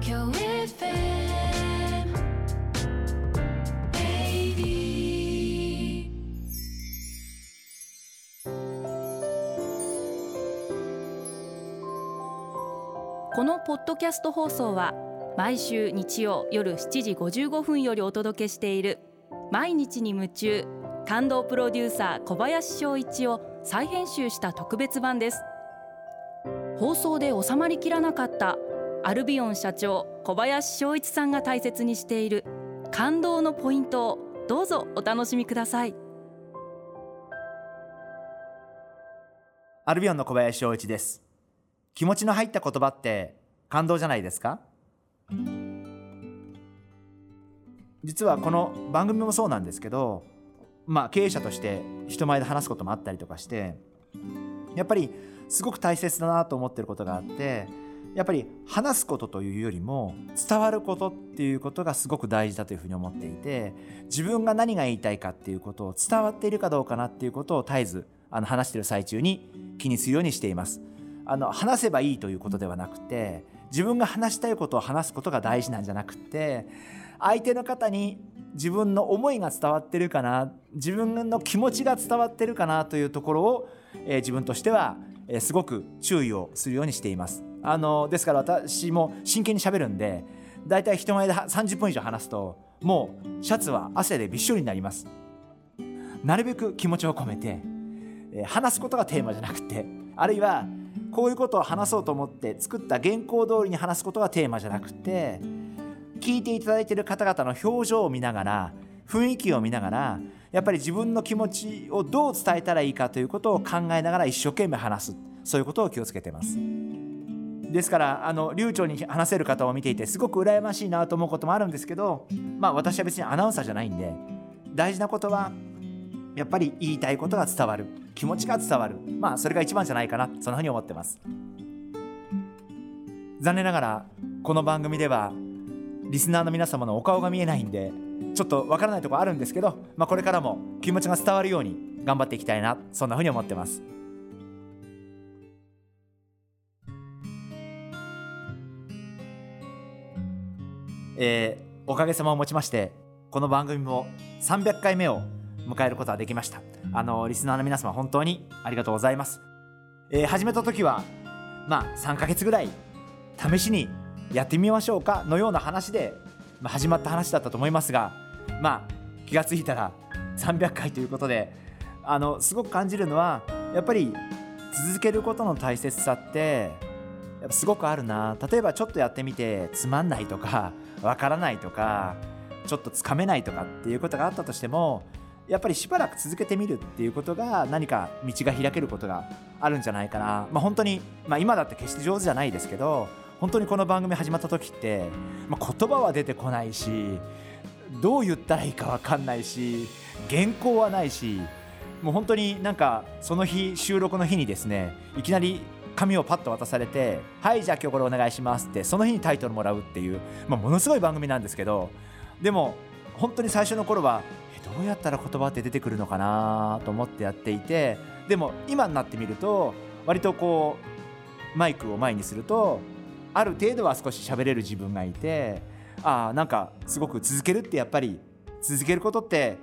京 FM 80このポッドキャスト放送は毎週日曜夜7時55分よりお届けしている毎日に夢中感動プロデューサー小林翔一を再編集した特別版です。放送で収まりきらなかったアルビオン社長小林翔一さんが大切にしている感動のポイントをどうぞお楽しみください。アルビオンの小林翔一です。気持ちの入った言葉って感動じゃないですか？実はこの番組もそうなんですけどまあ経営者として人前で話すこともあったりとかしてやっぱりすごく大切だなと思ってることがあってやっぱり話すことというよりも伝わることっていうことがすごく大事だというふうに思っていて自分が何が言いたいかっていうことを伝わっているかどうかなっていうことを絶えずあの話している最中に気にするようにしています。あの話せばいいということではなくて自分が話したいことを話すことが大事なんじゃなくて相手の方に自分の思いが伝わってるかな自分の気持ちが伝わってるかなというところを、えー自分としては、えすごく注意をするようにしています。あのですから私も真剣に喋るんでだいたい人前で30分以上話すともうシャツは汗でびっしょりになります。なるべく気持ちを込めて、え話すことがテーマじゃなくてあるいはこういうことを話そうと思って作った原稿通りに話すことがテーマじゃなくて聞いていただいている方々の表情を見ながら雰囲気を見ながらやっぱり自分の気持ちをどう伝えたらいいかということを考えながら一生懸命話す。そういうことを気をつけてます。ですからあの流暢に話せる方を見ていてすごく羨ましいなと思うこともあるんですけどまあ私は別にアナウンサーじゃないんで大事なことはやっぱり言いたいことが伝わる。気持ちが伝わる。まあそれが一番じゃないかな。そんなふうに思ってます。残念ながらこの番組ではリスナーの皆様のお顔が見えないんでちょっとわからないところあるんですけど、まあ、これからも気持ちが伝わるように頑張っていきたいなそんなふうに思ってます。えーおかげさまをもちましてこの番組も300回目を迎えることができました。あのリスナーの皆様本当にありがとうございます、えー始めた時はまあ3ヶ月ぐらい試しにやってみましょうかのような話で、ま、始まった話だったと思いますがまあ気がついたら300回ということであのすごく感じるのはやっぱり続けることの大切さってやっぱすごくあるな。例えばちょっとやってみてつまんないとかわからないとかちょっとつかめないとかっていうことがあったとしてもやっぱりしばらく続けてみるっていうことが何か道が開けることがあるんじゃないかな、まあ、本当に、まあ、今だって決して上手じゃないですけど本当にこの番組始まった時って、まあ、言葉は出てこないしどう言ったらいいか分かんないし原稿はないしもう本当になんかその日収録の日にですねいきなり紙をパッと渡されて「はいじゃあ今日これお願いします」ってその日にタイトルもらうっていう、まあ、ものすごい番組なんですけどでも本当に最初の頃はえどうやったら言葉って出てくるのかなと思ってやっていてでも今になってみると割とこうマイクを前にするとある程度は少し喋れる自分がいてあなんかすごく続けるってやっぱり続けることって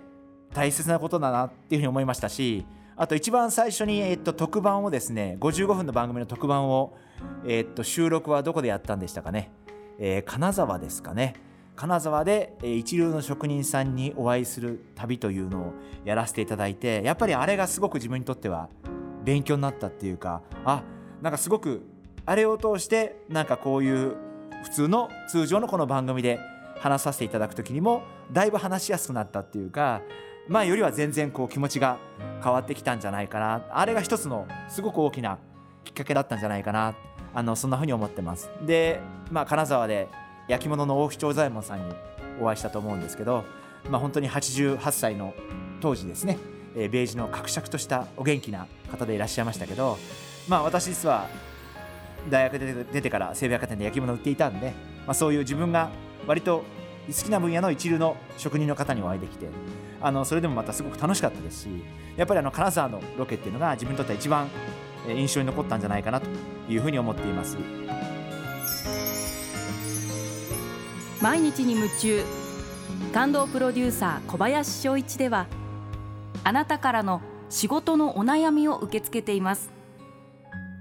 大切なことだなっていうふうに思いましたしあと一番最初に、えっと、特番をですね55分の番組の特番を、えっと、収録はどこでやったんでしたかね、えー金沢ですかね。金沢で、一流の職人さんにお会いする旅というのをやらせていただいてやっぱりあれがすごく自分にとっては勉強になったっていうかあなんかすごくあれを通してなんかこういう普通の通常のこの番組で話させていただく時にもだいぶ話しやすくなったっていうか前よりは全然こう気持ちが変わってきたんじゃないかな。あれが一つのすごく大きなきっかけだったんじゃないかな。あのそんなふうに思ってます。で、まあ、金沢で焼き物の大木長左衛門さんにお会いしたと思うんですけど、まあ、本当に88歳の当時ですね、えーベージュの格尺としたお元気な方でいらっしゃいましたけど、まあ、私実は大学で出てから西武百貨店で焼き物売っていたんで、まあ、そういう自分が割と好きな分野の一流の職人の方にお会いできてあのそれでもまたすごく楽しかったですしやっぱりあの金沢のロケっていうのが自分にとっては一番印象に残ったんじゃないかなというふうに思っています。毎日に夢中。感動プロデューサー小林翔一ではあなたからの仕事のお悩みを受け付けています。